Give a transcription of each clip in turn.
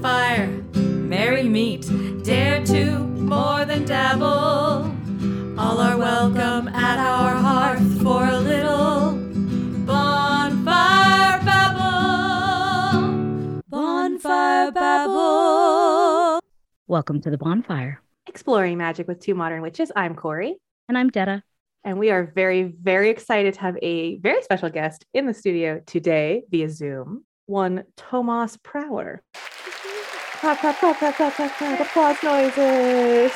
the fire, merry meet, dare to more than dabble. All are welcome at our hearth for a little bonfire babble. Bonfire babble. Welcome to the bonfire. Exploring Magic with Two Modern Witches. I'm Corey. And I'm Detta. And we are very, very excited to have a very special guest in the studio today via Zoom, one Tomas Prower. Clap, clap, clap, clap, clap, clap, clap, applause noises.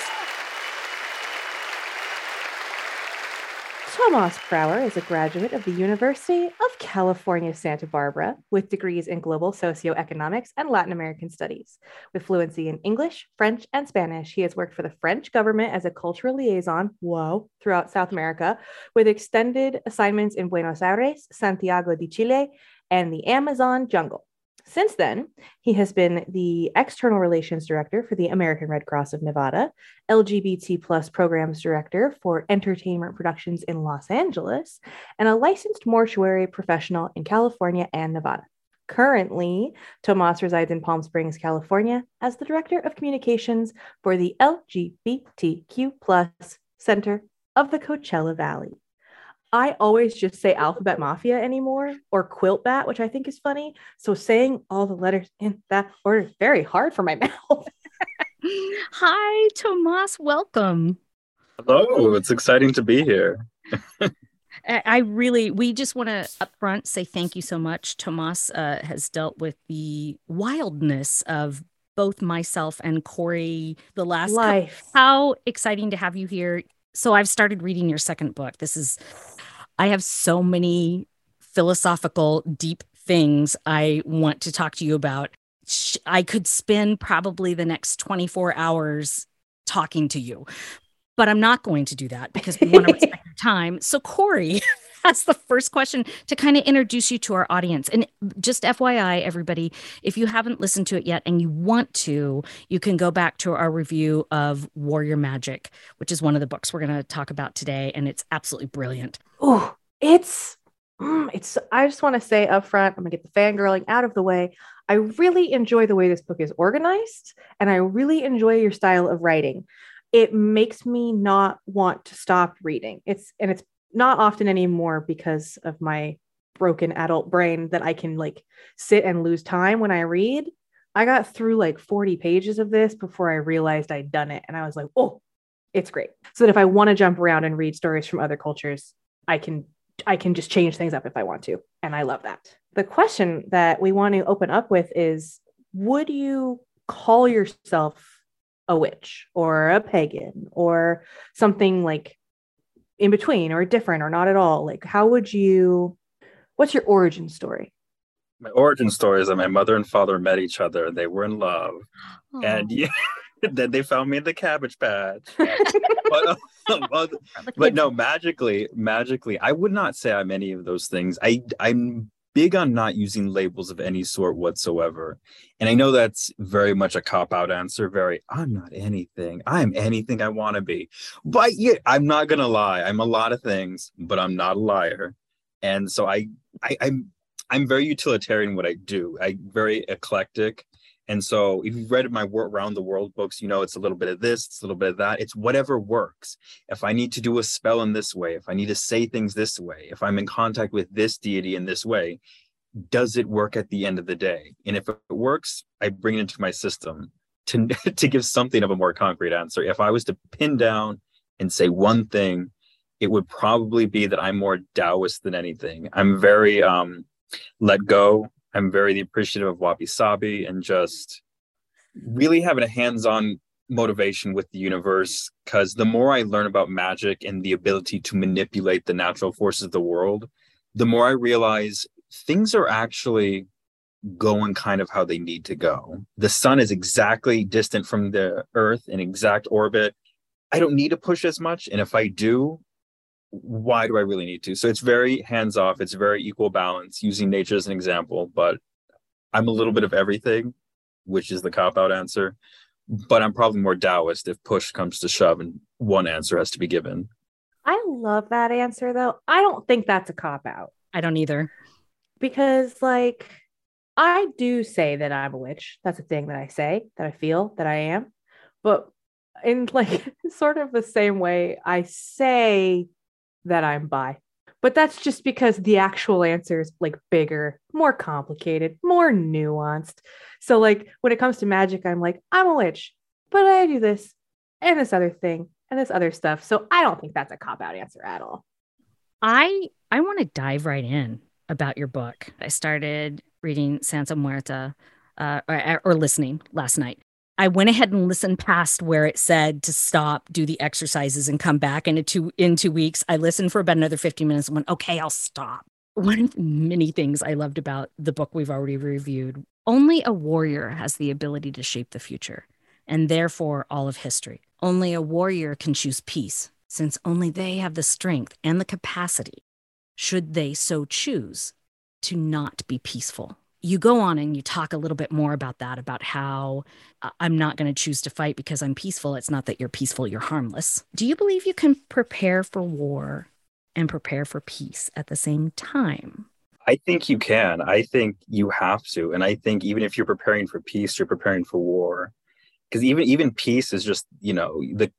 Tomas Prower is a graduate of the University of California, Santa Barbara, with degrees in global socioeconomics and Latin American studies. With fluency in English, French, and Spanish, he has worked for the French government as a cultural liaison, whoa, throughout South America, with extended assignments in Buenos Aires, Santiago de Chile, and the Amazon jungle. Since then, he has been the external relations director for the American Red Cross of Nevada, LGBT plus programs director for entertainment productions in Los Angeles, and a licensed mortuary professional in California and Nevada. Currently, Tomas resides in Palm Springs, California, as the director of communications for the LGBTQ plus Center of the Coachella Valley. I always just say alphabet mafia anymore or QUILTBAG, which I think is funny. So saying all the letters in that order is very hard for my mouth. Hi, Tomas. Welcome. Hello. It's exciting to be here. I really, we just want to upfront say thank you so much. Tomas uh, has dealt with the wildness of both myself and Corey the last life. Couple. How exciting to have you here. So I've started reading your second book. This is I have so many philosophical, deep things I want to talk to you about. I could spend probably the next 24 hours talking to you, but I'm not going to do that because we want to respect your time. So, Corey, that's the first question to kind of introduce you to our audience. And just FYI, everybody, if you haven't listened to it yet and you want to, you can go back to our review of Warrior Magic, which is one of the books we're going to talk about today. And it's absolutely brilliant. Oh, it's, mm, it's, I just want to say up front, I'm going to get the fangirling out of the way. I really enjoy the way this book is organized, and I really enjoy your style of writing. It makes me not want to stop reading. It's, and it's not often anymore because of my broken adult brain that I can like sit and lose time when I read. I got through like 40 pages of this before I realized I'd done it. And I was like, oh, it's great. So that if I want to jump around and read stories from other cultures, I can I can just change things up if I want to. And I love that. The question that we want to open up with is would you call yourself a witch or a pagan or something like in between or different or not at all? Like, how would you, what's your origin story? My origin story is that my mother and father met each other. They were in love. Aww. And yeah, then they found me in the cabbage patch. but, uh, but, but no, magically, magically, I would not say I'm any of those things. I I'm big on not using labels of any sort whatsoever. And I know that's very much a cop out answer. Very, I'm not anything. I'm anything I want to be. But yeah, I'm not gonna lie. I'm a lot of things, but I'm not a liar. And so I, I I'm I'm very utilitarian what I do. I very eclectic. And so if you've read my around the world books, you know it's a little bit of this, it's a little bit of that. It's whatever works. If I need to do a spell in this way, if I need to say things this way, if I'm in contact with this deity in this way, does it work at the end of the day? And if it works, I bring it into my system to, to give something of a more concrete answer. If I was to pin down and say one thing, it would probably be that I'm more Taoist than anything. I'm very um, let go I'm very appreciative of Wabi Sabi and just really having a hands-on motivation with the universe because the more I learn about magic and the ability to manipulate the natural forces of the world, the more I realize things are actually going kind of how they need to go. The sun is exactly distant from the earth in exact orbit. I don't need to push as much. And if I do, why do I really need to? So it's very hands off. It's very equal balance using nature as an example, but I'm a little bit of everything, which is the cop out answer. But I'm probably more Taoist if push comes to shove and one answer has to be given. I love that answer though. I don't think that's a cop out. I don't either. Because, like, I do say that I'm a witch. That's a thing that I say, that I feel, that I am. But in like sort of the same way, I say that I'm bi. But that's just because the actual answer is like bigger, more complicated, more nuanced. So, like, when it comes to magic, I'm like, I'm a witch, but I do this and this other thing and this other stuff. So, I don't think that's a cop out answer at all. I I want to dive right in about your book. I started reading Santa Muerte uh, or, or listening last night. I went ahead and listened past where it said to stop, do the exercises, and come back. And in two in two weeks, I listened for about another 15 minutes and went, okay, I'll stop. One of the many things I loved about the book we've already reviewed only a warrior has the ability to shape the future, and therefore all of history. Only a warrior can choose peace, since only they have the strength and the capacity, should they so choose, to not be peaceful you go on and you talk a little bit more about that about how uh, i'm not going to choose to fight because i'm peaceful. It's not that you're peaceful you're harmless. Do you believe you can prepare for war and prepare for peace at the same time? I think you can. I think you have to. And i think even if you're preparing for peace you're preparing for war. Because even even peace is just you know the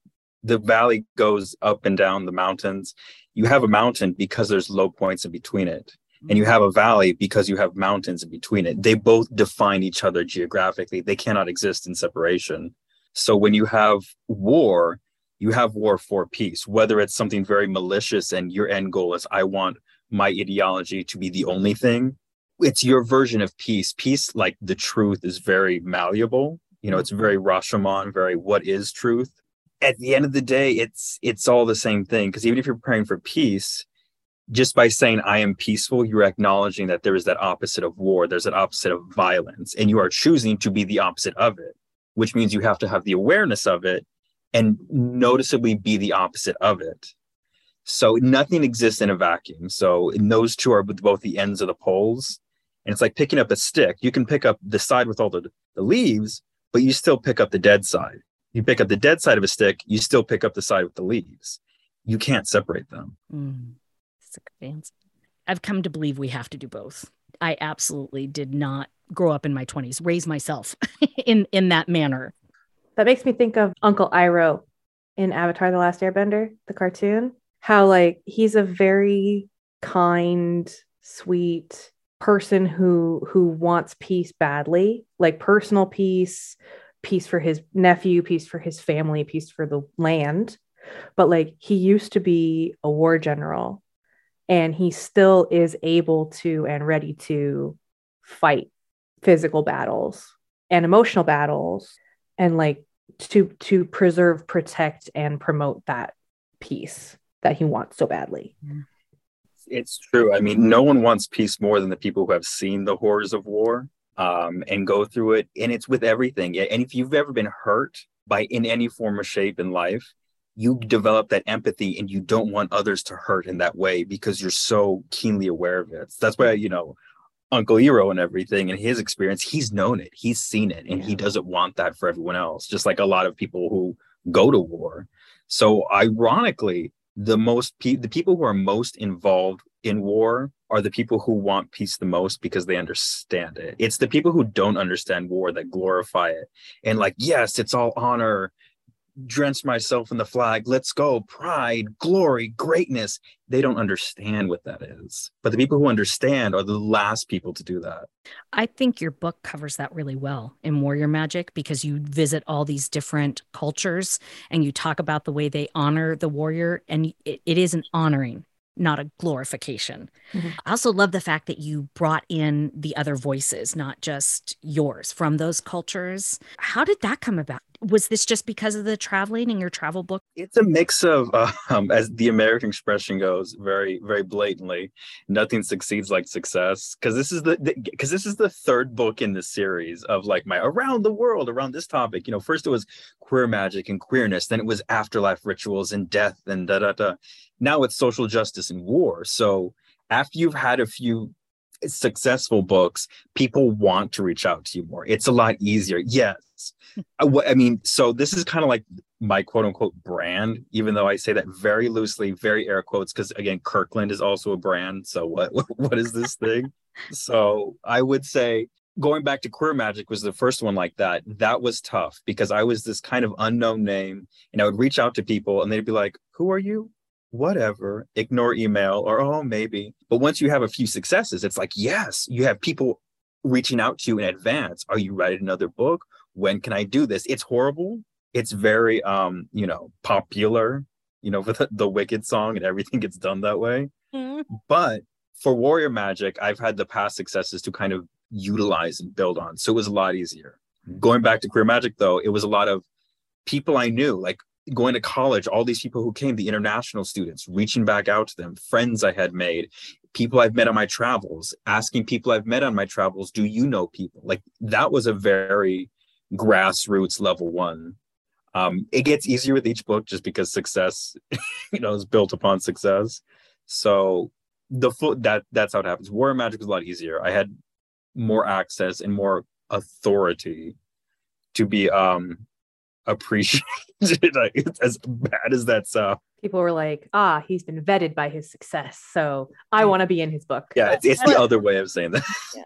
the valley goes up and down the mountains. You have a mountain because there's low points in between it and you have a valley because you have mountains in between it. They both define each other geographically. They cannot exist in separation. So when you have war, you have war for peace, whether it's something very malicious and your end goal is, I want my ideology to be the only thing. It's your version of peace. Peace, like the truth, is very malleable. You know, it's mm-hmm. very Rashomon, very what is truth. At the end of the day, it's it's all the same thing. Because even if you're preparing for peace, just by saying I am peaceful, you're acknowledging that there is that opposite of war, there's that opposite of violence, and you are choosing to be the opposite of it, which means you have to have the awareness of it and noticeably be the opposite of it. So nothing exists in a vacuum. So those two are both the ends of the poles. And it's like picking up a stick. You can pick up the side with all the, the leaves, but you still pick up the dead side. You pick up the dead side of a stick, you still pick up the side with the leaves. You can't separate them. Mm. I've come to believe we have to do both. I absolutely did not grow up in my 20s, raise myself in in that manner. That makes me think of Uncle Iroh in Avatar the Last Airbender, the cartoon. How like he's a very kind, sweet person who who wants peace badly, like personal peace, peace for his nephew, peace for his family, peace for the land. But like he used to be a war general and he still is able to and ready to fight physical battles and emotional battles and like to to preserve protect and promote that peace that he wants so badly. It's true. I mean no one wants peace more than the people who have seen the horrors of war um, and go through it and it's with everything. And if you've ever been hurt by in any form or shape in life you develop that empathy and you don't want others to hurt in that way because you're so keenly aware of it. That's why, you know, Uncle Iroh and everything and his experience, he's known it, he's seen it, and yeah. he doesn't want that for everyone else, just like a lot of people who go to war. So, ironically, the most pe- the people who are most involved in war are the people who want peace the most because they understand it. It's the people who don't understand war that glorify it and like, yes, it's all honor drench myself in the flag. Let's go. Pride, glory, greatness. They don't understand what that is. But the people who understand are the last people to do that. I think your book covers that really well in Warrior Magic because you visit all these different cultures and you talk about the way they honor the warrior. And it, it is an honoring not a glorification. Mm-hmm. I also love the fact that you brought in the other voices, not just yours from those cultures. How did that come about? was this just because of the traveling in your travel book? It's a mix of, um, as the American expression goes, very, very blatantly, nothing succeeds like success. Because this is the because this is the third book in the series of like my around the world around this topic. You know, first it was queer magic and queerness, then it was afterlife rituals and death and da da da. Now it's social justice and war. So after you've had a few successful books, people want to reach out to you more. It's a lot easier. Yes. Uh, I, I mean, so this is kind of like my quote unquote brand, even though I say that very loosely, very air quotes, because again, Kirkland is also a brand. So what what is this thing? so I would say going back to queer magic was the first one like that that was tough because i was this kind of unknown name and i would reach out to people and they'd be like who are you whatever ignore email or oh maybe. But once you have a few successes it's like yes you have people reaching out to you in advance. Are you writing another book? When can i do this? It's horrible. It's very um you know popular you know for the, the wicked song and everything gets done that way. Mm-hmm. but for warrior magic i've had the past successes to kind of utilize and build on. So it was a lot easier. Going back to queer magic though, it was a lot of people I knew, like going to college, all these people who came, the international students, reaching back out to them, friends I had made, people I've met on my travels, asking people I've met on my travels, do you know people? Like that was a very grassroots level one. Um, it gets easier with each book just because success, you know, is built upon success. So the full that that's how it happens. Warrior Magic was a lot easier. I had more access and more authority to be um appreciated as bad as that sounds people were like ah he's been vetted by his success so i want to be in his book yeah it's, it's the other way of saying that yeah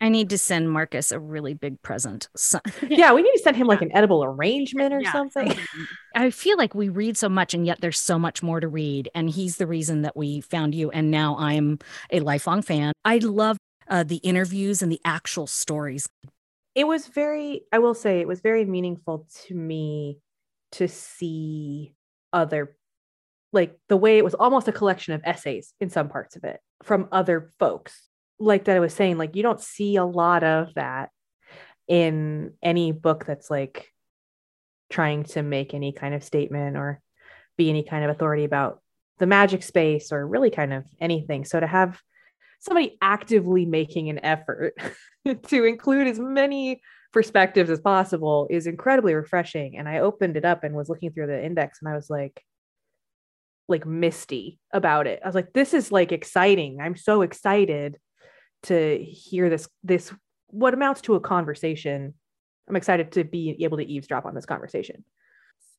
I need to send Marcus a really big present. So, yeah, we need to send him like an edible arrangement or yeah. something. I feel like we read so much and yet there's so much more to read. And he's the reason that we found you. And now I'm a lifelong fan. I love uh, the interviews and the actual stories. It was very, I will say, it was very meaningful to me to see other, like the way it was almost a collection of essays in some parts of it from other folks. Like that I was saying, like you don't see a lot of that in any book that's like trying to make any kind of statement or be any kind of authority about the magic space or really kind of anything. So to have somebody actively making an effort to include as many perspectives as possible is incredibly refreshing. And I opened it up and was looking through the index and I was like, like misty about it. I was like, this is like exciting. I'm so excited to hear this, this, what amounts to a conversation. I'm excited to be able to eavesdrop on this conversation.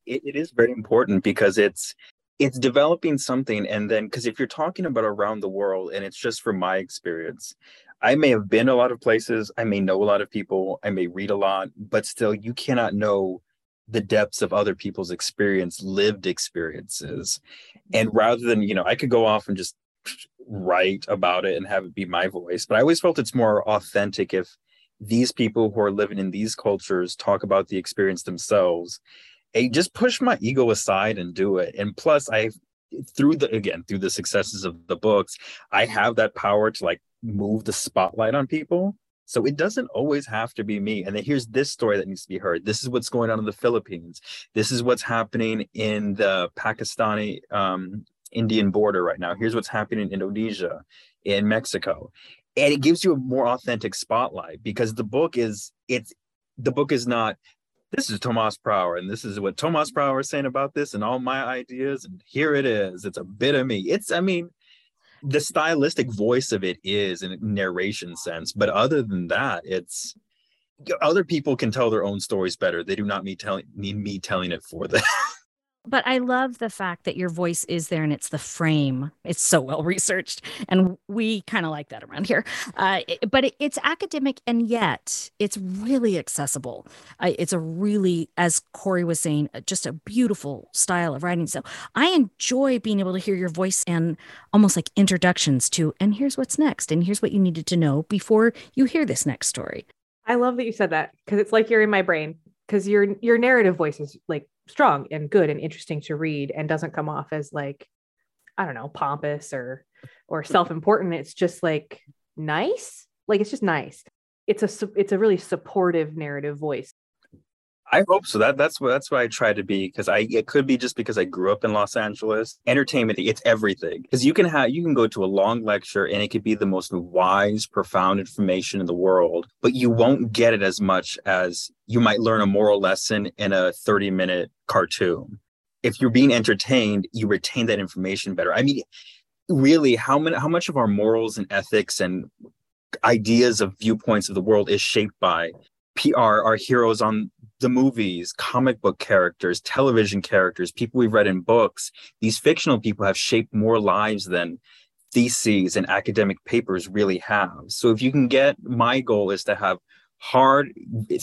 it, it is very important because it's it's developing something and then because if you're talking about around the world and it's just from my experience i may have been a lot of places i may know a lot of people i may read a lot but still you cannot know the depths of other people's experience lived experiences. And mm-hmm. rather than you know i could go off and just write about it and have it be my voice but i always felt it's more authentic if these people who are living in these cultures talk about the experience themselves Just push my ego aside and do it. And plus, I through the again through the successes of the books, I have that power to like move the spotlight on people. So it doesn't always have to be me. And then here's this story that needs to be heard. This is what's going on in the Philippines. This is what's happening in the Pakistani um, Indian border right now. Here's what's happening in Indonesia, in Mexico. And it gives you a more authentic spotlight because the book is it's the book is not this is Tomas Prower, and this is what Tomas Prower is saying about this, and all my ideas, and here it is. It's a bit of me. It's, I mean, the stylistic voice of it is in narration sense, but other than that, it's other people can tell their own stories better. They do not need telling need me telling it for them. but I love the fact that your voice is there and it's the frame. It's so well researched, and we kind of like that around here. Uh, it, but it, it's academic, and yet it's really accessible. Uh, it's a really, as Corey was saying, uh, just a beautiful style of writing. So I enjoy being able to hear your voice and almost like introductions to, and here's what's next, and here's what you needed to know before you hear this next story. I love that you said that because it's like you're in my brain because your your narrative voice is like strong and good and interesting to read and doesn't come off as like i don't know pompous or or self-important. It's just like nice? Like it's just nice. It's a it's a really supportive narrative voice I hope so. That that's what that's what I try to be because I it could be just because I grew up in Los Angeles. Entertainment, it's everything. Because you can have you can go to a long lecture and it could be the most wise, profound information in the world, but you won't get it as much as you might learn a moral lesson in a 30 minute cartoon. If you're being entertained, you retain that information better. I mean, really, how many how much of our morals and ethics and ideas of viewpoints of the world is shaped by PR, our heroes on the movies, comic book characters, television characters, people we've read in books, these fictional people have shaped more lives than theses and academic papers really have. So if you can get, my goal is to have hard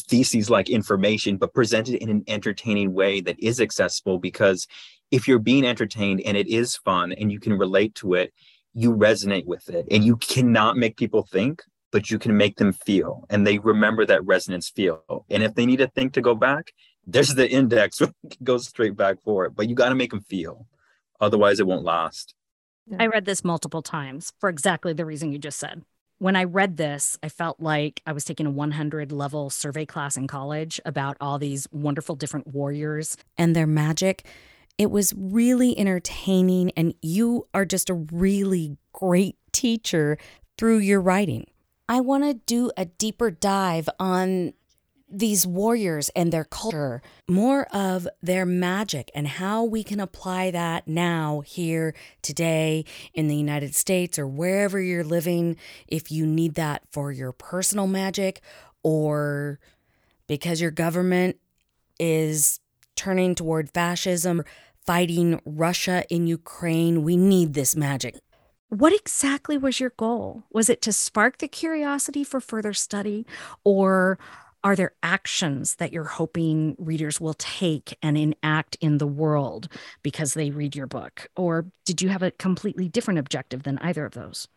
theses like information, but presented in an entertaining way that is accessible because if you're being entertained and it is fun and you can relate to it, you resonate with it and you cannot make people think but you can make them feel and they remember that resonance feel. And if they need to think to go back there's the index goes straight back for it but you got to make them feel. Otherwise it won't last. I read this multiple times for exactly the reason you just said. When i read this i felt like i was taking a 100 level survey class in college about all these wonderful different warriors and their magic. It was really entertaining, and you are just a really great teacher through your writing. I want to do a deeper dive on these warriors and their culture, more of their magic and how we can apply that now, here, today, in the United States or wherever you're living, if you need that for your personal magic or because your government is turning toward fascism fighting Russia in Ukraine. We need this magic. What exactly was your goal? Was it to spark the curiosity for further study, or are there actions that you're hoping readers will take and enact in the world because they read your book? Or did you have a completely different objective than either of those?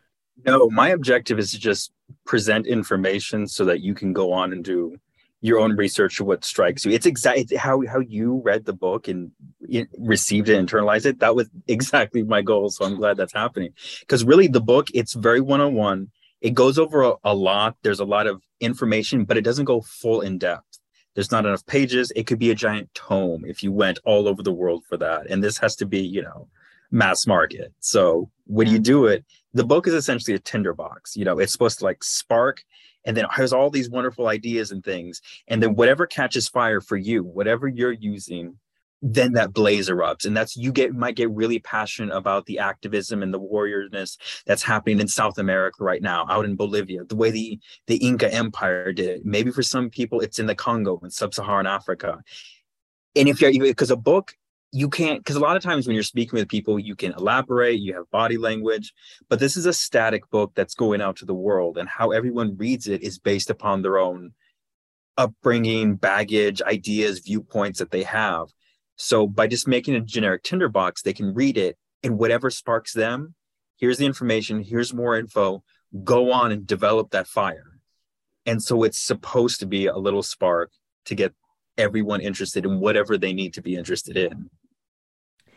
No, my objective is to just present information so that you can go on and do your own research what strikes you. It's exactly how how you read the book and received it, internalized it. That was exactly my goal. So I'm glad that's happening. Because really, the book it's very one on one. It goes over a, a lot. There's a lot of information, but it doesn't go full in depth. There's not enough pages. It could be a giant tome if you went all over the world for that. And this has to be, you know, mass market. So when you do it, the book is essentially a tinderbox. You know, it's supposed to like spark and then has all these wonderful ideas and things and then whatever catches fire for you whatever you're using then that blaze erupts and that's you get might get really passionate about the activism and the warriorness that's happening in south america right now out in bolivia the way the the inca empire did it. Maybe for some people it's in the congo in sub-saharan africa. And if you're because a book you can't because a lot of times when you're speaking with people you can elaborate you have body language but this is a static book that's going out to the world and how everyone reads it is based upon their own upbringing baggage ideas viewpoints that they have. So by just making a generic tinderbox they can read it and whatever sparks them here's the information here's more info go on and develop that fire. And so it's supposed to be a little spark to get everyone interested in whatever they need to be interested in.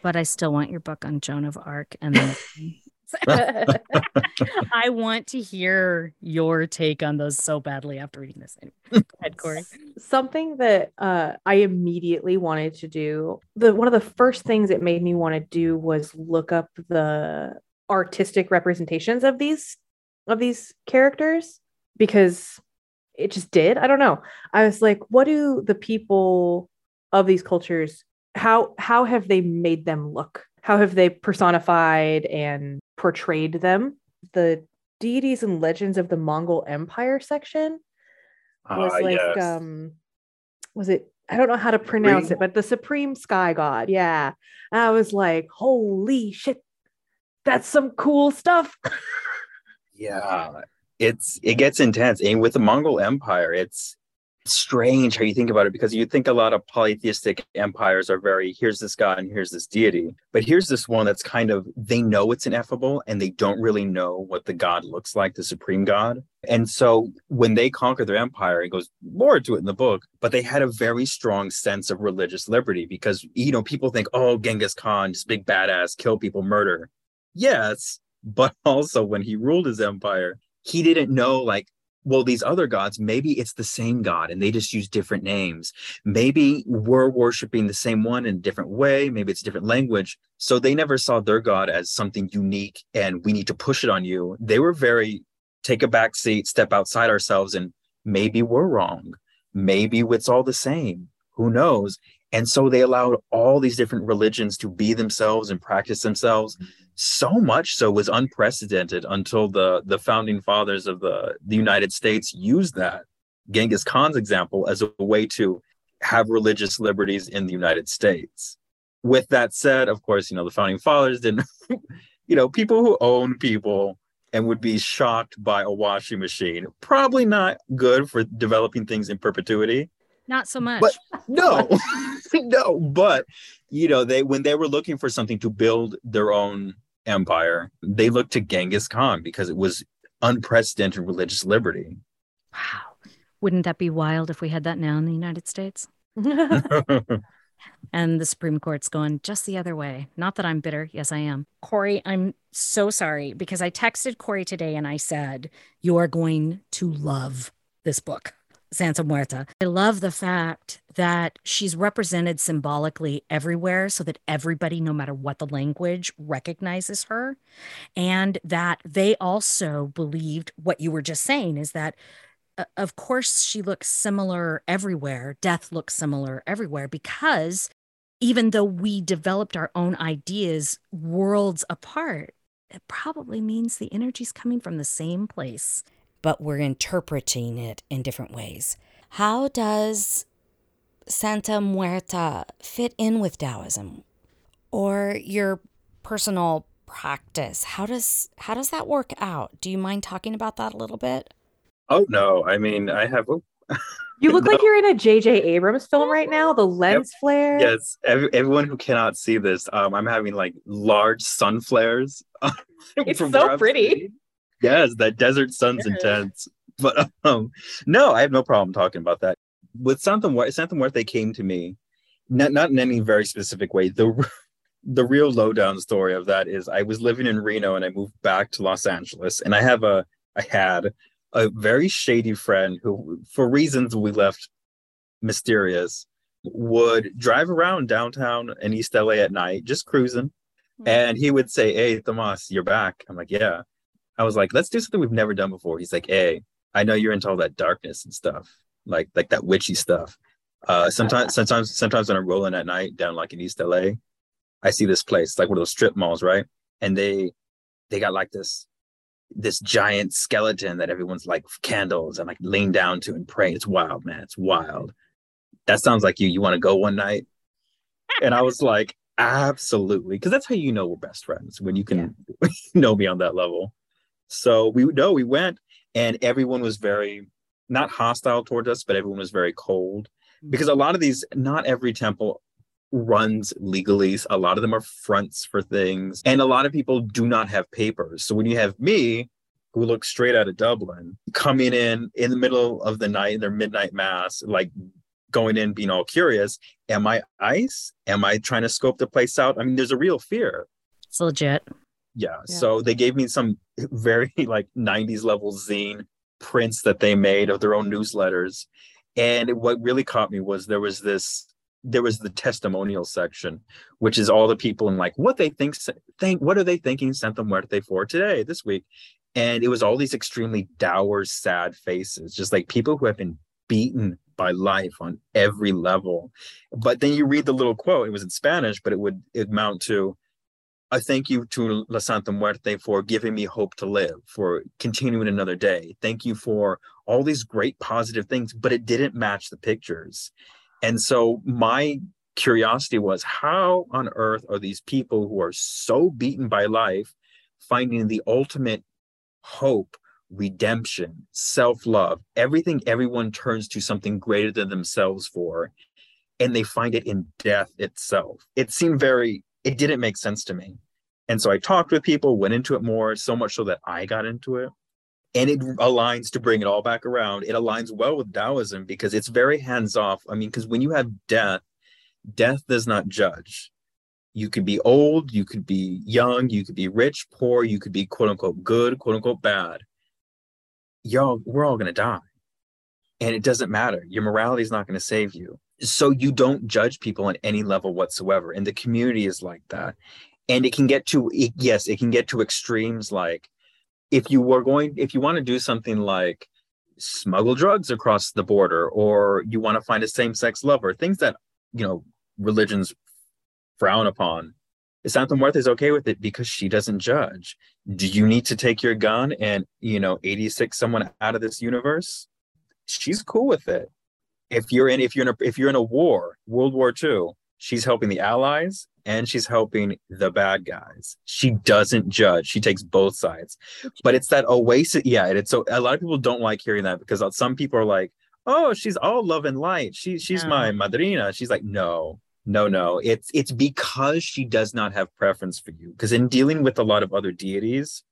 But I still want your book on Joan of Arc and then I want to hear your take on those so badly after reading this. Go ahead, Corey. Something that uh, I immediately wanted to do. The one of the first things it made me want to do was look up the artistic representations of these of these characters because it just did. I don't know. I was like, what do the people of these cultures how how have they made them look? How have they personified and portrayed them? The deities and legends of the Mongol Empire section was uh, like yes. um was it I don't know how to pronounce Supreme? it, but the Supreme Sky God. Yeah. And I was like, holy shit, that's some cool stuff. yeah it's it gets intense. And with the mongol empire it's strange how you think about it because you think a lot of polytheistic empires are very here's this god and here's this deity. But here's this one that's kind of they know it's ineffable and they don't really know what the god looks like the supreme god. And so when they conquer their empire it goes more to it in the book but they had a very strong sense of religious liberty because you know people think oh genghis khan this big badass kill people murder. Yes but also when he ruled his empire he didn't know like well these other gods maybe it's the same god and they just use different names. Maybe we're worshiping the same one in a different way. Maybe it's a different language. So they never saw their god as something unique and we need to push it on you. They were very take a back seat step outside ourselves and maybe we're wrong. Maybe it's all the same. Who knows? And so they allowed all these different religions to be themselves and practice themselves so much so was unprecedented until the the founding fathers of the the United States used that Genghis Khan's example as a way to have religious liberties in the United States. With that said, of course, you know, the founding fathers didn't you know, people who own people and would be shocked by a washing machine. Probably not good for developing things in perpetuity. Not so much. But no, no, but you know, they when they were looking for something to build their own empire, they looked to Genghis Khan because it was unprecedented religious liberty. Wow. Wouldn't that be wild if we had that now in the United States? and the Supreme Court's going just the other way. Not that I'm bitter. Yes, I am. Corey, I'm so sorry because I texted Corey today and I said, You are going to love this book. Santa Muerte. I love the fact that she's represented symbolically everywhere so that everybody, no matter what the language, recognizes her. And that they also believed what you were just saying is that uh, of course she looks similar everywhere death looks similar everywhere because even though we developed our own ideas worlds apart it probably means the energy's coming from the same place but we're interpreting it in different ways how does santa muerte fit in with taoism or your personal practice how does how does that work out do you mind talking about that a little bit Oh no! I mean, I have. Oh. You look no. like you're in a J.J. Abrams film right now. The lens yep. flare. Yes, every, everyone who cannot see this, um, I'm having like large sun flares. it's so pretty. Yes, that desert sun's intense. But um, no, I have no problem talking about that. With Santa Santa Muerte came to me, not not in any very specific way. The the real lowdown story of that is I was living in Reno and I moved back to Los Angeles, and I have a I had a very shady friend who, for reasons we left mysterious, would drive around downtown in East LA at night, just cruising. Mm-hmm. And he would say, Hey, Tomas, you're back. I'm like, Yeah. I was like, Let's do something we've never done before. He's like, Hey, I know you're into all that darkness and stuff, like like that witchy stuff. Uh sometimes sometimes sometimes when I'm rolling at night down like in East LA, I see this place, like one of those strip malls, right? And they they got like this this giant skeleton that everyone's like candles and like lean down to and pray. It's wild, man. It's wild. That sounds like you. You want to go one night? And I was like, absolutely. Because that's how you know we're best friends when you can yeah. know me on that level. So we know we went and everyone was very not hostile towards us, but everyone was very cold. Because a lot of these, not every temple runs legally. A lot of them are fronts for things. And a lot of people do not have papers. So when you have me, who looks straight out of Dublin, coming in in the middle of the night in their midnight mass, like going in being all curious, am I ice? Am I trying to scope the place out? I mean, there's a real fear. It's legit. Yeah. yeah. So they gave me some very like 90s level zine prints that they made of their own newsletters. And what really caught me was there was this there was the testimonial section, which is all the people and like what they think, think what are they thinking Santa Muerte for today, this week? And it was all these extremely dour, sad faces, just like people who have been beaten by life on every level. But then you read the little quote, it was in Spanish, but it would it mount to I thank you to La Santa Muerte for giving me hope to live, for continuing another day. Thank you for all these great positive things, but it didn't match the pictures. And so my curiosity was how on earth are these people who are so beaten by life finding the ultimate hope, redemption, self love, everything everyone turns to something greater than themselves for, and they find it in death itself? It seemed very, it didn't make sense to me. And so I talked with people, went into it more, so much so that I got into it. And it aligns to bring it all back around. It aligns well with taoism because it's very hands off i mean because when you have death death does not judge. You could be old you could be young you could be rich poor you could be quote unquote good quote unquote bad. Y'all we're all going to die. And it doesn't matter. Your morality is not going to save you so you don't judge people on any level whatsoever and the community is like that and it can get to yes it can get to extremes like if you were going if you want to do something like smuggle drugs across the border or you want to find a same-sex lover things that you know religions frown upon Santa Muerte is okay with it because she doesn't judge. Do you need to take your gun and you know 86 someone out of this universe? She's cool with it. If you're in if you're in a if you're in a war, World War II, she's helping the allies and she's helping the bad guys. She doesn't judge. She takes both sides. But it's that oasis. Yeah, and it's so a lot of people don't like hearing that because some people are like, "Oh, she's all love and light. She she's my madrina." She's like, "No, no, no. It's it's because she does not have preference for you. Because in dealing with a lot of other deities,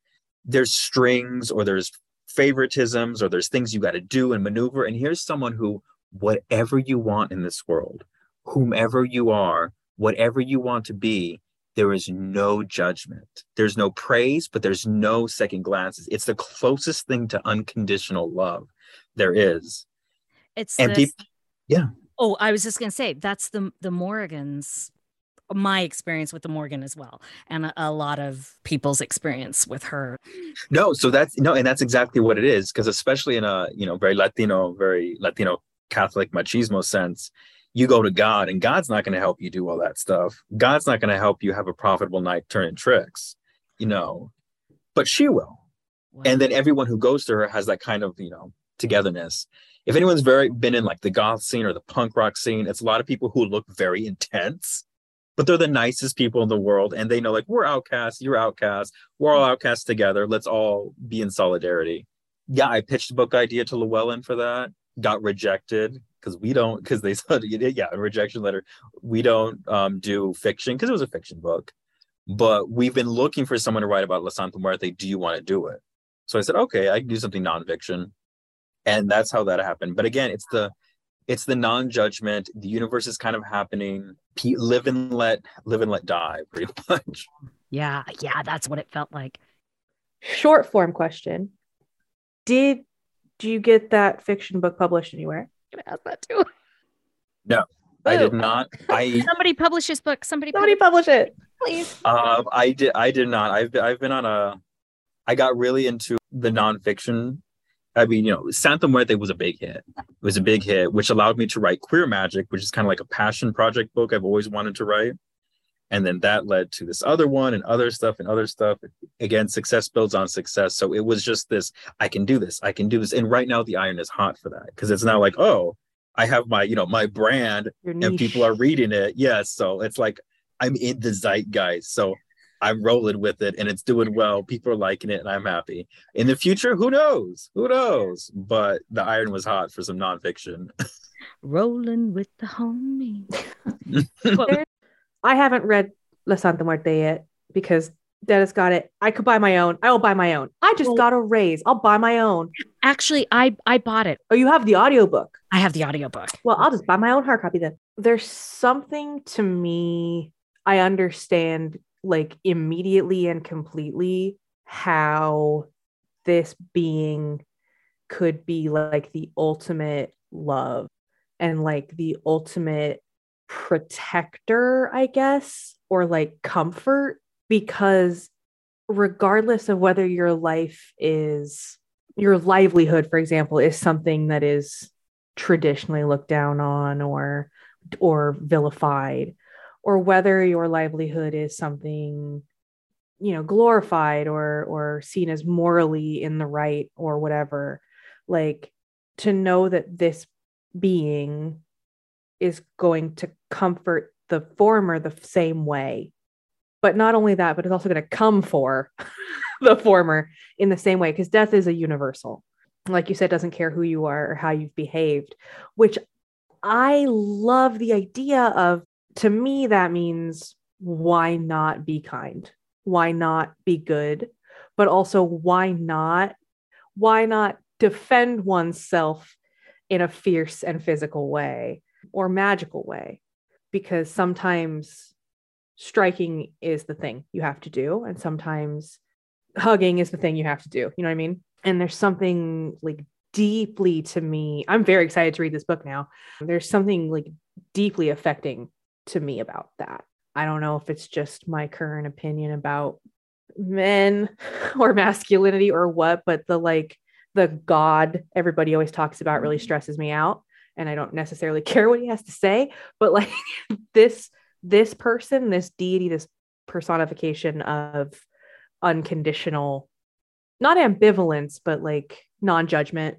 there's strings or there's favoritisms or there's things you got to do and maneuver. And here's someone who, whatever you want in this world, whomever you are, whatever you want to be, there is no judgment. There's no praise, but there's no second glances. It's the closest thing to unconditional love there is. It's and this, people, yeah. Oh, I was just gonna say that's the the Morrigan's my experience with the Morrigan as well, and a, a, lot of people's experience with her. No, so that's no, and that's exactly what it is, because especially in a you know very Latino, very Latino Catholic machismo sense, you go to God and God's not going to help you do all that stuff. God's not going to help you have a profitable night turning tricks, you know, but she will. Wow. And then everyone who goes to her has that kind of, you know, togetherness. If anyone's very been in like the goth scene or the punk rock scene, it's a lot of people who look very intense, but they're the nicest people in the world. And they know like we're outcasts, you're outcasts, we're all outcasts together. Let's all be in solidarity. Yeah, I pitched a book idea to Llewellyn for that, got rejected because we don't because they said yeah a rejection letter. We don't um, do fiction because it was a fiction book. But we've been looking for someone to write about la santa muerte. Do you want to do it? So i said okay i can do something nonfiction. And that's how that happened. But again it's the it's the non-judgment. The universe is kind of happening. Live and let live and let die pretty much. Yeah yeah that's what it felt like. Short form question. Did do you get that fiction book published anywhere I'm gonna ask that too. No, I did not. I somebody publish this book. Somebody somebody publish, it, please. Uh, I did. I did not. I've I've been on a. I got really into the nonfiction. I mean, you know, Santa Muerte was a big hit. It was a big hit, which allowed me to write Queer Magic, which is kind of like a passion project book I've always wanted to write. And then that led to this other one and other stuff and other stuff. Again, success builds on success. So it was just this I can do this, I can do this. And right now, the iron is hot for that because it's now like, oh, I have my, you know, my brand and people are reading it. Yes. So it's like I'm in the zeitgeist. So I'm rolling with it and it's doing well. People are liking it and I'm happy. In the future, who knows? Who knows? But the iron was hot for some nonfiction. rolling with the homie. I haven't read La Santa Muerte yet because Dennis got it. I could buy my own. I will buy my own. I just well, got a raise. I'll buy my own. Actually, I I bought it. Oh, you have the audiobook. I have the audiobook. Well, I'll just buy my own hard copy then. There's something to me I understand like immediately and completely how this being could be like the ultimate love and like the ultimate protector, I guess, or like comfort, because regardless of whether your life is your livelihood, for example, is something that is traditionally looked down on or or vilified, or whether your livelihood is something you know glorified or or seen as morally in the right or whatever like to know that this being is going to comfort the former the same way. But not only that, but it's also going to come for the former in the same way because death is a universal. Like you said, doesn't care who you are or how you've behaved, which I love the idea of. To me, that means why not be kind? Why not be good? But also, why not? Why not defend oneself in a fierce and physical way? Or magical way because sometimes striking is the thing you have to do and sometimes hugging is the thing you have to do. You know what i mean? And there's something like deeply to me i'm very excited to read this book now. There's something like deeply affecting to me about that. I don't know if it's just my current opinion about men or masculinity or what but the like the god everybody always talks about really mm-hmm. stresses me out and I don't necessarily care what he has to say, but like this this person, this deity, this personification of unconditional not ambivalence, but like non-judgment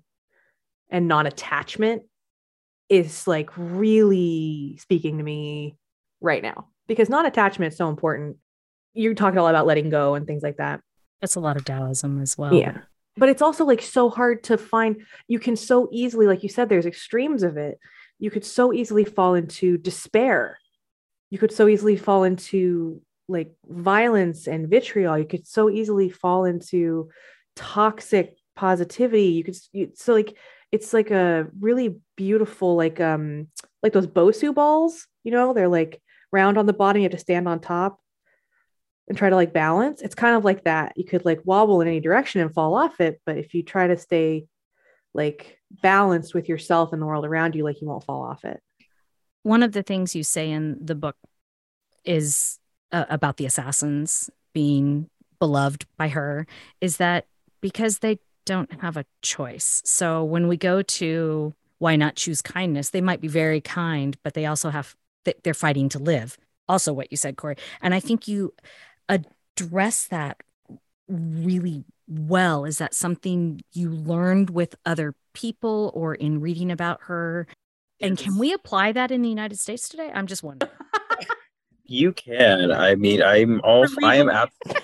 and non-attachment is like really speaking to me right now because non-attachment is so important. You're talked all about letting go and things like that. That's a lot of Taoism as well. Yeah. But it's also like so hard to find. You can so easily, like you said, there's extremes of it. You could so easily fall into despair. You could so easily fall into like violence and vitriol. You could so easily fall into toxic positivity. You could, you, so like, it's like a really beautiful, like, um, like those Bosu balls, you know, they're like round on the bottom. You have to stand on top and try to like balance. It's kind of like that. You could like wobble in any direction and fall off it, but if you try to stay like balanced with yourself and the world around you, like you won't fall off it. One of the things you say in the book is uh, about the assassins being beloved by her is that because they don't have a choice. So when we go to why not choose kindness, they might be very kind, but they also have they're fighting to live. Also, what you said, Corey, and I think you address that really well? Is that something you learned with other people or in reading about her? And can we apply that in the United States today? I'm just wondering. you can. I mean, I'm all. I am.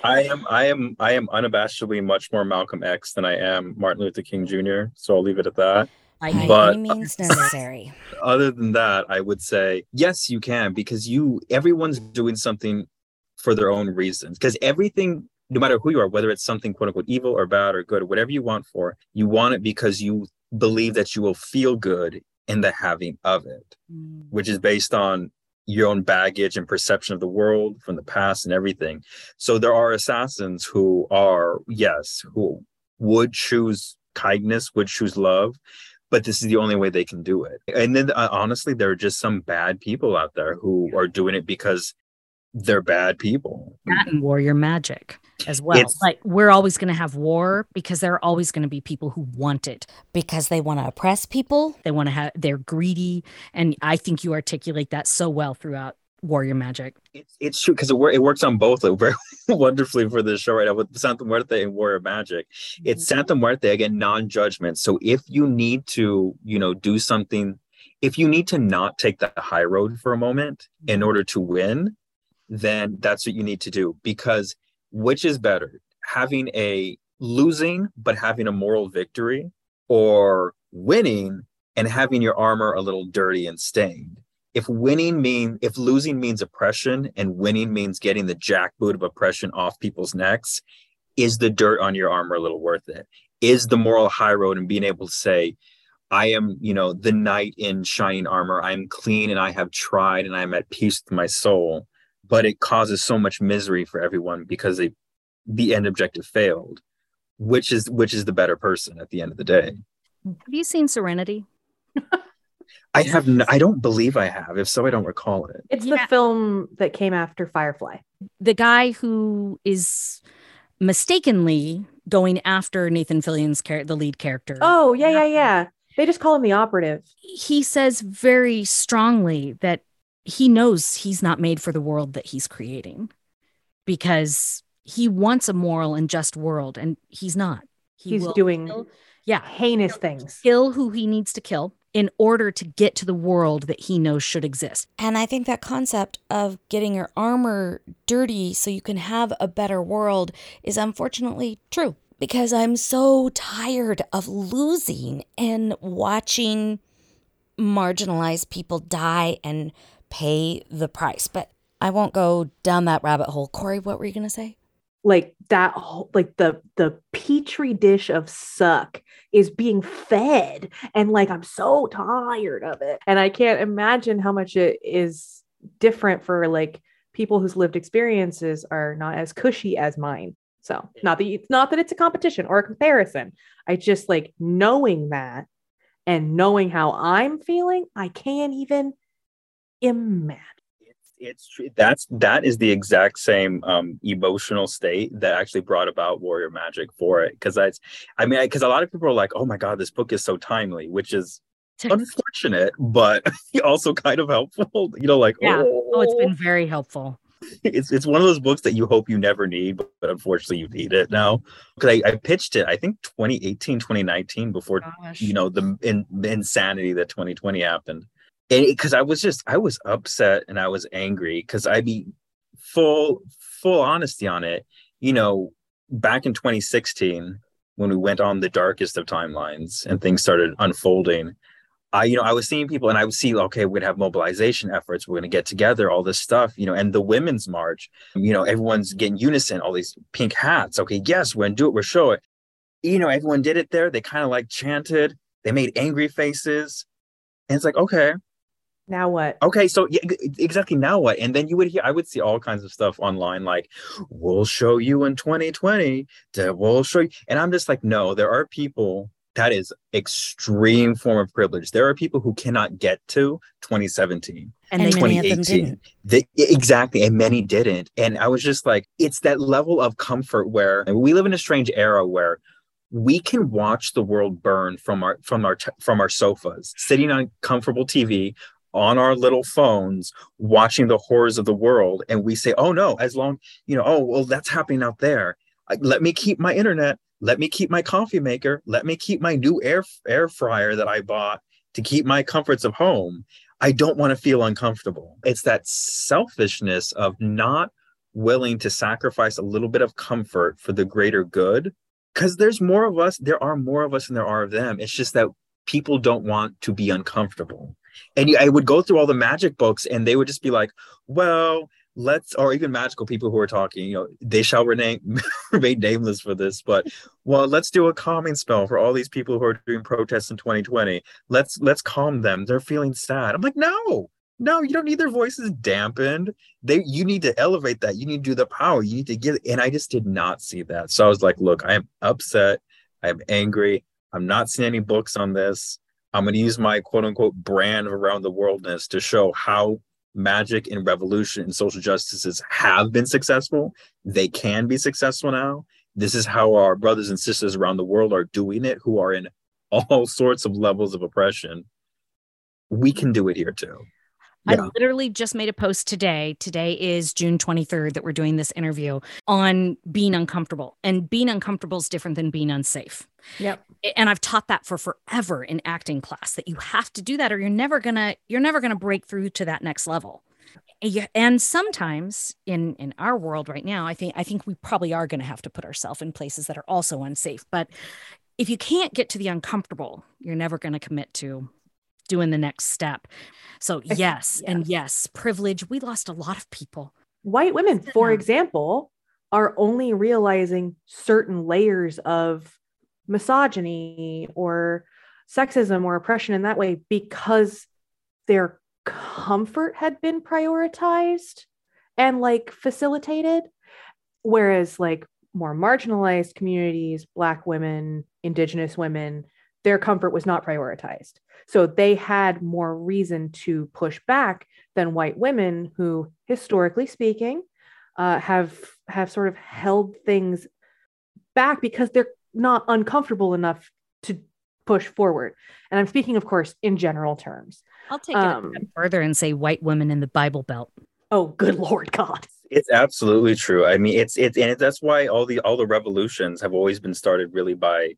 I am. I am. I am unabashedly much more Malcolm X than I am Martin Luther King Jr. So I'll leave it at that. By but, any means necessary. Other than that, I would say yes, you can because you. Everyone's doing something for their own reasons. Because everything, no matter who you are, whether it's something quote unquote evil or bad or good, or whatever you want for, you want it because you believe that you will feel good in the having of it, mm. which is based on your own baggage and perception of the world from the past and everything. So there are assassins who are, yes, who would choose kindness, would choose love, but this is the only way they can do it. And then uh, honestly, there are just some bad people out there who are doing it because they're bad people. That and warrior magic as well. It's, like we're always going to have war because there are always going to be people who want it because they want to oppress people. They want to have they're greedy, and I think you articulate that so well throughout warrior magic. It's, it's true because it, it works on both like, very wonderfully for this show right now with Santa Muerte and warrior magic. It's mm-hmm. Santa Muerte again, non-judgment. So if you need to, you know, do something. If you need to not take the high road for a moment in mm-hmm. order to win, then that's what you need to do. Because which is better having a losing but having a moral victory or winning and having your armor a little dirty and stained? If winning mean if losing means oppression and winning means getting the jackboot of oppression off people's necks is the dirt on your armor a little worth it? Is the moral high road and being able to say I am, you know, the knight in shining armor. I am clean and I have tried and I am at peace with my soul but it causes so much misery for everyone because they the end objective failed which is which is the better person at the end of the day. Have you seen serenity? I have no, i don't believe i have. If so i don't recall it. It's yeah. the film that came after firefly. The guy who is mistakenly going after nathan fillion's character the lead character. Oh yeah yeah. yeah. They just call him the operative. He says very strongly that he knows he's not made for the world that he's creating because he wants a moral and just world and he's not. He he's doing kill, yeah heinous kill, things. kill who he needs to kill in order to get to the world that he knows should exist. And i think that concept of getting your armor dirty so you can have a better world is unfortunately true because i'm so tired of losing and watching marginalized people die and pay the price. But I won't go down that rabbit hole. Corey, what were you going to say? Like that whole, like the the petri dish of suck is being fed and like I'm so tired of it. And I can't imagine how much it is different for like people whose lived experiences are not as cushy as mine. So not that it's not that it's a competition or a comparison. I just like knowing that and knowing how I'm feeling, I can't even imagine. It's, it's true. That's that is the exact same um, emotional state that actually brought about warrior magic for it. Because that's, I mean, because a lot of people are like, "Oh my god, this book is so timely," which is unfortunate, but also kind of helpful. You know, like yeah. oh, oh it's been very helpful it's it's one of those books that you hope you never need but, but unfortunately you need it now because I, I, pitched it i think 2018 2019 before Gosh. you know the, in, the insanity that 2020 happened because I was just I was upset and I was angry because I'd be full full honesty on it. You know, back in 2016 when we went on the darkest of timelines and things started unfolding, I you know I was seeing people and I would see okay we're gonna have mobilization efforts. We're gonna get together all this stuff you know and the women's march you know everyone's getting unison all these pink hats. Okay yes we're gonna do it we're show it. You know everyone did it there. They kind of like chanted. They made angry faces. And it's like okay now what? Okay, so yeah, exactly now what? And then you would hear, I would see all kinds of stuff online like, we'll show you in 2020, we'll show you. And I'm just like, no, there are people that is extreme form of privilege. There are people who cannot get to 2017 and, and 2018. They, exactly, and many didn't. And I was just like, it's that level of comfort where we live in a strange era where we can watch the world burn from our from our from our sofas, sitting on comfortable TV, on our little phones watching the horrors of the world and we say oh no as long you know oh well that's happening out there. Let me keep my internet let me keep my coffee maker let me keep my new air air fryer that i bought to keep my comforts of home. I don't want to feel uncomfortable. It's that selfishness of not willing to sacrifice a little bit of comfort for the greater good because there's more of us there are more of us than there are of them. It's just that people don't want to be uncomfortable and I would go through all the magic books and they would just be like, well, let's, or even magical people who are talking, you know, they shall remain, remain nameless for this, but well, let's do a calming spell for all these people who are doing protests in 2020. Let's, let's calm them. They're feeling sad. I'm like, no, no, you don't need their voices dampened. They, you need to elevate that. You need to do the power. You need to get, and I just did not see that. So I was like, look, I am upset. I am angry. I'm not seeing any books on this. I'm going to use my quote unquote brand of around the worldness to show how magic and revolution and social justices have been successful. They can be successful now. This is how our brothers and sisters around the world are doing it, who are in all sorts of levels of oppression. We can do it here too. Yeah. I literally just made a post today. Today is June 23rd that we're doing this interview on being uncomfortable. And being uncomfortable is different than being unsafe. Yep. And I've taught that for forever in acting class that you have to do that or you're never going to you're never going to break through to that next level. And sometimes in in our world right now, I think I think we probably are going to have to put ourselves in places that are also unsafe. But if you can't get to the uncomfortable, you're never going to commit to doing the next step. So, yes, and yes, privilege. We lost a lot of people. White women, for example, are only realizing certain layers of misogyny or sexism or oppression in that way because their comfort had been prioritized and like facilitated. Whereas, like, more marginalized communities, Black women, Indigenous women, their comfort was not prioritized. So they had more reason to push back than white women who, historically speaking, uh, have have sort of held things back because they're not uncomfortable enough to push forward. And I'm speaking, of course, in general terms. I'll take it um, further and say white women in the Bible Belt. Oh, good Lord God. It's absolutely true. I mean, it's it's and that's why all the all the revolutions have always been started really by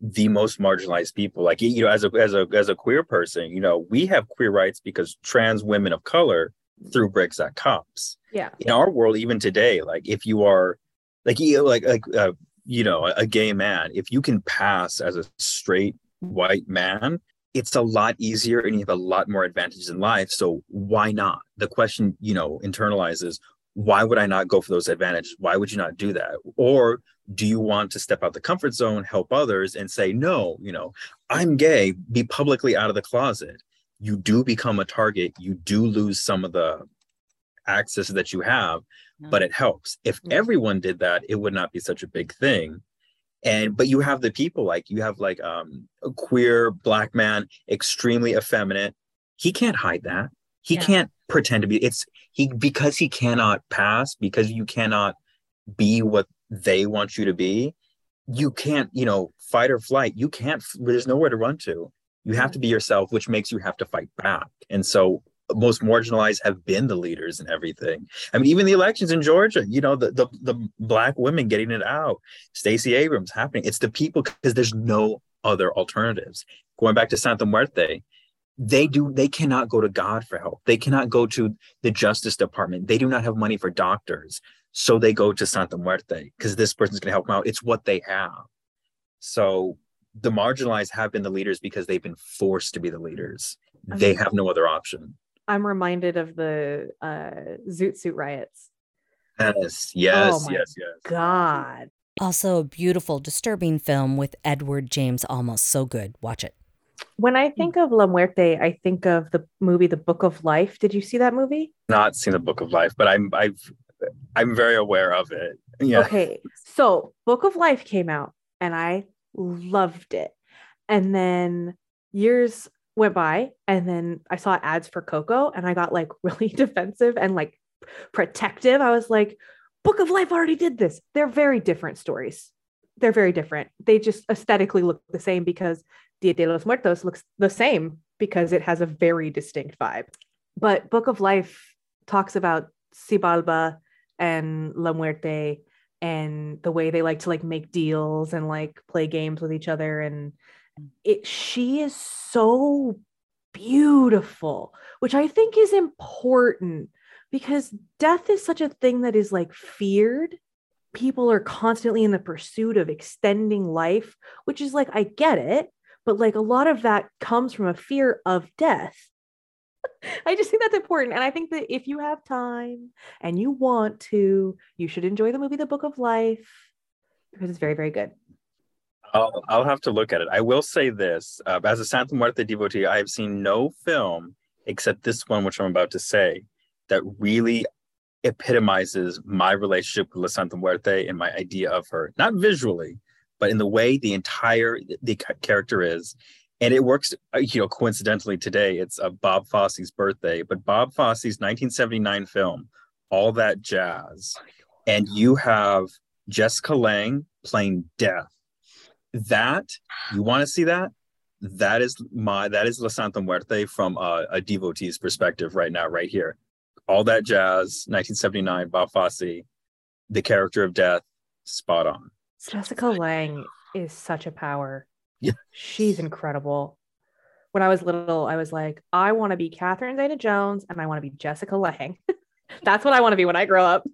the most marginalized people. Like you know as a as a as a queer person you know we have queer rights because trans women of color threw bricks at cops. Yeah. In our world even today like if you are like you like like uh, you know a, a gay man if you can pass as a straight white man it's a lot easier and you have a lot more advantages in life. So why not? The question you know internalizes why would I not go for those advantages? Why would you not do that? Or do you want to step out the comfort zone, help others, and say, no, you know, I'm gay, be publicly out of the closet? You do become a target. You do lose some of the access that you have, but it helps. If everyone did that, it would not be such a big thing. And but you have the people like you have like um a queer black man, extremely effeminate. He can't hide that. He yeah. can't pretend to be it's he because he cannot pass because you cannot be what they want you to be you can't you know fight or flight you can't there's nowhere to run to you have to be yourself which makes you have to fight back and so most marginalized have been the leaders and everything. I mean, even the elections in Georgia, you know, the the, the black women getting it out, Stacey Abrams happening. It's the people because there's no other alternatives. Going back to Santa Muerte, they do they cannot go to god for help they cannot go to the justice department they do not have money for doctors so they go to santa muerte because this person's going to help them out it's what they have so the marginalized have been the leaders because they've been forced to be the leaders they have no other option I'm reminded of the uh, Zoot Suit riots. yes yes Oh my yes yes God. Also, a beautiful, disturbing film with Edward James Olmos so good. Watch it. When I hmm. think of La Muerte, I think of the movie The Book of Life. Did you see that movie? not seen the book of life but i'm i've i'm very aware of it yeah Okay. So, Book of Life came out and I loved it. And then years went by and then I saw ads for Coco and I got like really defensive and like protective. I was like, Book of Life already did this. They're very different stories. They're very different. They just aesthetically look the same because Dia de los Muertos looks the same because it has a very distinct vibe. But Book of Life talks about Xibalba and La Muerte and the way they like to like make deals and like play games with each other. And it she is so beautiful which i think is important because death is such a thing that is like feared. People are constantly in the pursuit of extending life which is like i get it but like a lot of that comes from a fear of death I just think that's important. And I think that if you have time and you want to, you should enjoy the movie The Book of Life because it's very, very good. I'll, I'll have to look at it. I will say this uh, as a Santa Muerte devotee, I have seen no film except this one, which I'm about to say, that really epitomizes my relationship with La Santa Muerte and my idea of her, not visually, but in the way the entire the character is. And it works, uh, you know, coincidentally today, it's uh, Bob Fosse's birthday, but Bob Fosse's 1979 film, All That Jazz, and you have Jessica Lange playing Death. That you want to see that? That is my that is La Santa Muerte from a, a devotee's perspective right now, right here. All that jazz, 1979, Bob Fosse, the character of Death, spot on. Jessica Lange is such a power. Yeah. She's incredible. When I was little, I was like, I want to be Catherine Zeta Jones and I want to be Jessica Lange. That's what I want to be when I grow up.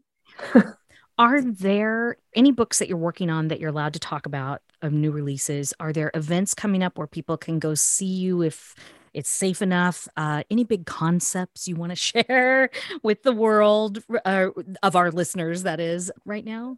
Are there any books that you're working on that you're allowed to talk about of new releases? Are there events coming up where people can go see you if it's safe enough? Uh, any big concepts you want to share with the world uh, of our listeners, that is, right now?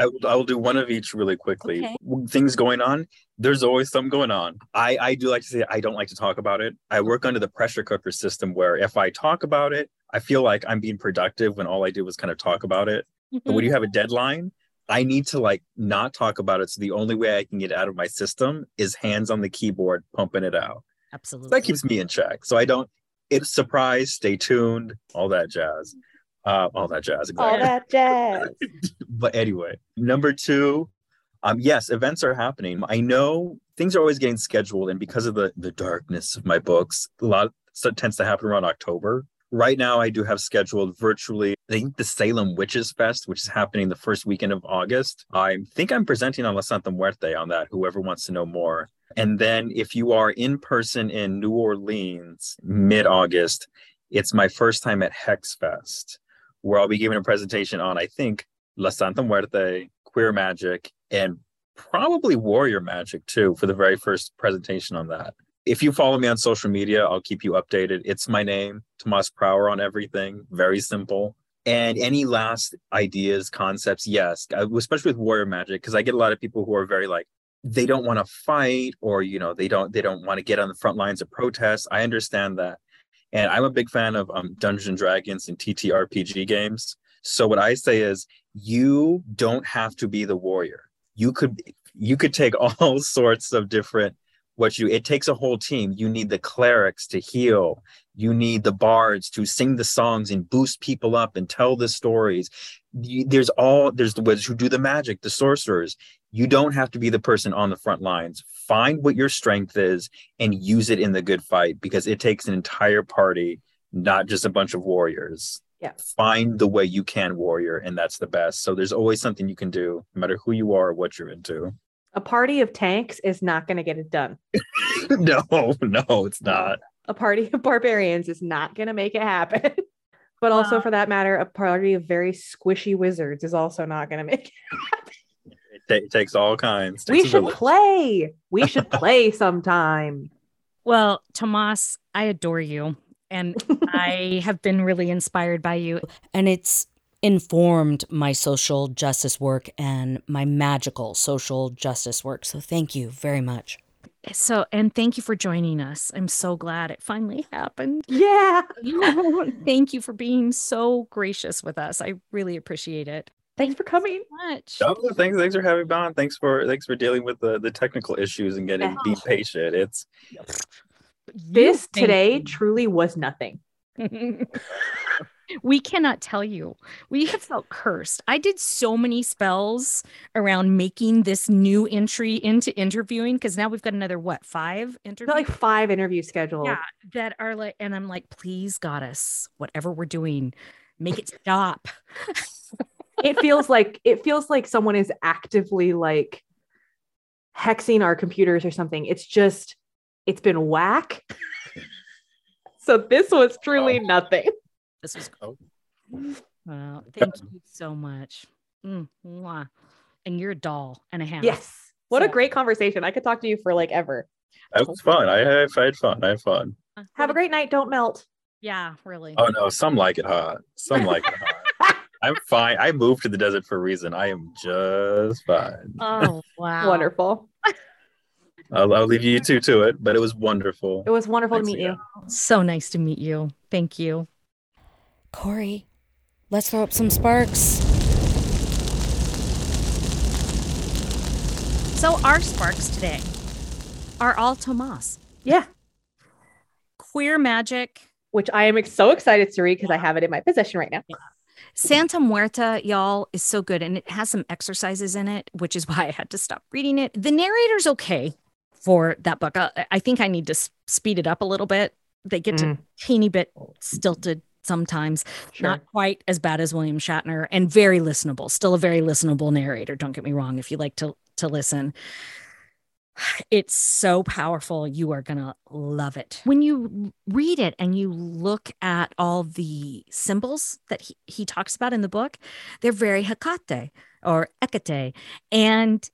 I will, I will do one of each really quickly. Okay. Things going on. There's always some going on. I, I do like to say I don't like to talk about it. I work under the pressure cooker system where if I talk about it, I feel like I'm being productive when all I do is kind of talk about it. Mm-hmm. But when you have a deadline, I need to like not talk about it. So the only way I can get out of my system is hands on the keyboard, pumping it out. Absolutely. That keeps me in check. So I don't. It's surprise. Stay tuned. All that jazz. Uh, all that jazz. Exactly. All that jazz. but anyway, number two, um, yes, events are happening. I know things are always getting scheduled, and because of the the darkness of my books, a lot so tends to happen around October. Right now, I do have scheduled virtually. I think the Salem Witches Fest, which is happening the first weekend of August. I think I'm presenting on La Santa Muerte on that. Whoever wants to know more. And then, if you are in person in New Orleans mid August, it's my first time at Hex Fest, where I'll be giving a presentation on, I think, La Santa Muerte, queer magic, and probably warrior magic too for the very first presentation on that. If you follow me on social media, I'll keep you updated. It's my name, Tomas Prower on everything. Very simple. And any last ideas, concepts, yes, especially with warrior magic, because I get a lot of people who are very like, they don't want to fight or you know they don't they don't want to get on the front lines of protest i understand that and i'm a big fan of um, dungeons and dragons and ttrpg games. So what i say is you don't have to be the warrior. You could you could take all sorts of different what you it takes a whole team. You need the clerics to heal. You need the bards to sing the songs and boost people up and tell the stories. There's all there's the wizards who do the magic the sorcerers you don't have to be the person on the front lines find what your strength is and use it in the good fight because it takes an entire party not just a bunch of warriors Yes. find the way you can warrior and that's the best so there's always something you can do no matter who you are or what you're into A party of tanks is not going to get it done. no no it's not a party of barbarians is not going to make it happen. but also, Well- for that matter, a party of very squishy wizards is also not going to make it. It, ta- it takes all kinds. We Takes a should village. play. We should play sometime. Well, Tomas, I adore you. And I have been really inspired by you. And it's informed my social justice work and my magical social justice work. So thank you very much. So, and thank you for joining us. I'm so glad it finally happened. Yeah. thank you for being so gracious with us. I really appreciate it. Thanks for coming. Much. Oh, thanks, thanks for having me on. Thanks for thanks for dealing with the, the technical issues and getting being patient. It's This today thank truly was nothing. we cannot tell you. We have felt cursed. I did so many spells around making this new entry into interviewing because now we've got another what five interviews. like five interview scheduled. yeah, that are like, and I'm like, please, goddess, whatever we're doing, make it stop. It feels like it feels like someone is actively like hexing our computers or something. It's just it's been whack. so this was truly Oh. nothing. This was cool. Wow. Thank you so much. Mm, mwah. And you're a doll and a half. Yes. What a great conversation. I could talk to you for like ever. it was fun. I had, I had fun. I had fun. Have a great night. Don't melt. Yeah, really. Oh no, some like it hot. Some like it hot. I'm fine. I moved to the desert for a reason. I am just fine. Oh, wow. Wonderful. I'll, I'll leave you two to it, but it was wonderful. It was wonderful Thanks to meet again. you. So nice to meet you. Thank you. Corey, let's throw up some sparks. So our sparks today are all Tomas. Yeah. Queer magic. Which I am so excited to read because I have it in my possession right now. Santa Muerte, y'all, is so good. And it has some exercises in it, which is why I had to stop reading it. The narrator's okay for that book. Uh, I think I need to s- speed it up a little bit. They get to Mm. teeny bit stilted sometimes. Sure. Not quite as bad as William Shatner and very listenable. Still a very listenable narrator. Don't get me wrong if you like to to listen. It's so powerful. You are going to love it. When you read it and you look at all the symbols that he, he talks about in the book, they're very Hecate or Hecate. And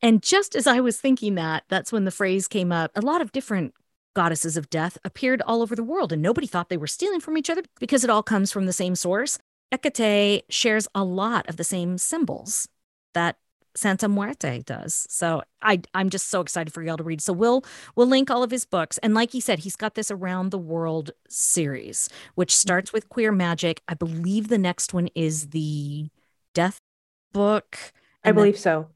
and just as I was thinking that, that's when the phrase came up. A lot of different goddesses of death appeared all over the world, and nobody thought they were stealing from each other because it all comes from the same source. Hecate shares a lot of the same symbols that Santa Muerte does. So I I'm just so excited for y'all to read. So we'll we'll link all of his books. And like he said, he's got this around the world series, which starts with queer magic. I believe the next one is the death book. I and then- believe so.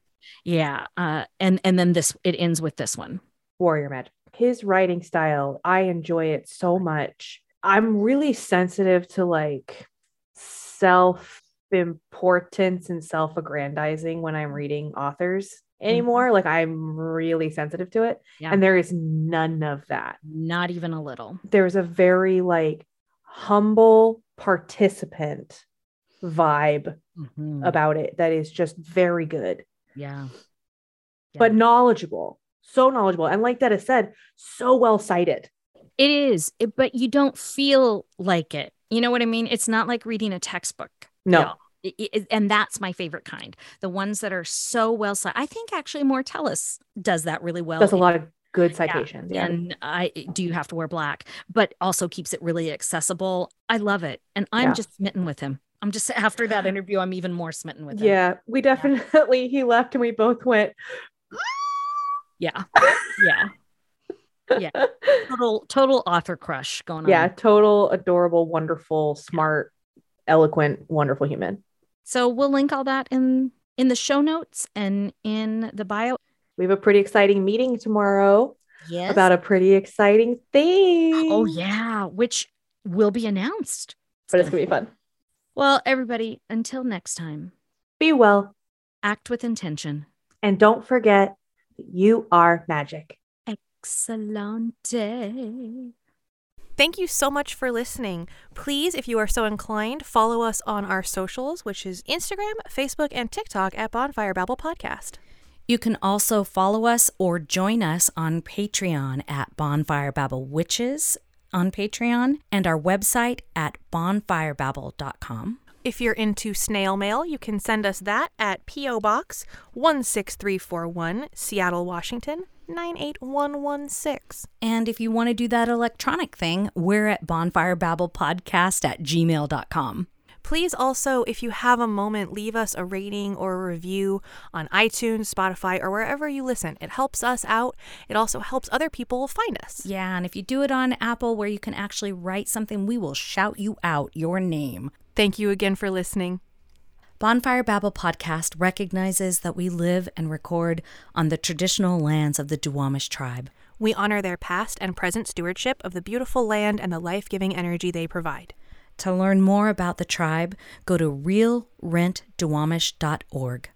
yeah. Uh and and then this it ends with this one. Warrior Magic. His writing style, I enjoy it so much. I'm really sensitive to like self importance and self aggrandizing when I'm reading authors anymore. Like I'm really sensitive to it. Yeah. And there is none of that. Not even a little. There's a very like humble participant vibe Mhm. about it that is just very good. yeah. but knowledgeable, so knowledgeable. And like Detta said, so well cited. It is, but you don't feel like it. You know what I mean? It's not like reading a textbook. No. It- it- and that's my favorite kind. The ones that are so well cited. I think actually Mortellus does that really well. that's a lot of good citations. Yeah. And I do you have to wear black, but also keeps it really accessible. I love it. And I'm Yeah. just smitten with him. I'm just after that interview, I'm even more smitten with him. Yeah, we definitely he left and we both went. Yeah. Yeah. Yeah. Total total author crush going on. yeah, total adorable, wonderful, smart, eloquent, wonderful human. So we'll link all that in in the show notes and in the bio. We have a pretty exciting meeting tomorrow Yes. about a pretty exciting thing. Oh yeah, which will be announced. but it's gonna be fun. Well, everybody, until next time, Be well, act with intention. and don't forget that you are magic. Excelente. Thank you so much for listening. Please, if you are so inclined, follow us on our socials, which is Instagram, Facebook, and TikTok at Bonfire Babble Podcast. You can also follow us or join us on Patreon at Bonfire Babble Witches on Patreon and our website at bonfirebabble.com. If you're into snail mail, you can send us that at P.O. Box 16341, Seattle, Washington 98116. And if you want to do that electronic thing, we're at bonfirebabblepodcast at gmail.com. Please also, if you have a moment, leave us a rating or a review on iTunes, Spotify, or wherever you listen. It helps us out. It also helps other people find us. Yeah, and if you do it on Apple where you can actually write something, we will shout you out your name. Thank you again for listening. Bonfire Babble podcast recognizes that we live and record on the traditional lands of the Duwamish tribe. We honor their past and present stewardship of the beautiful land and the life giving energy they provide. To learn more about the tribe, go to realrentduwamish.org.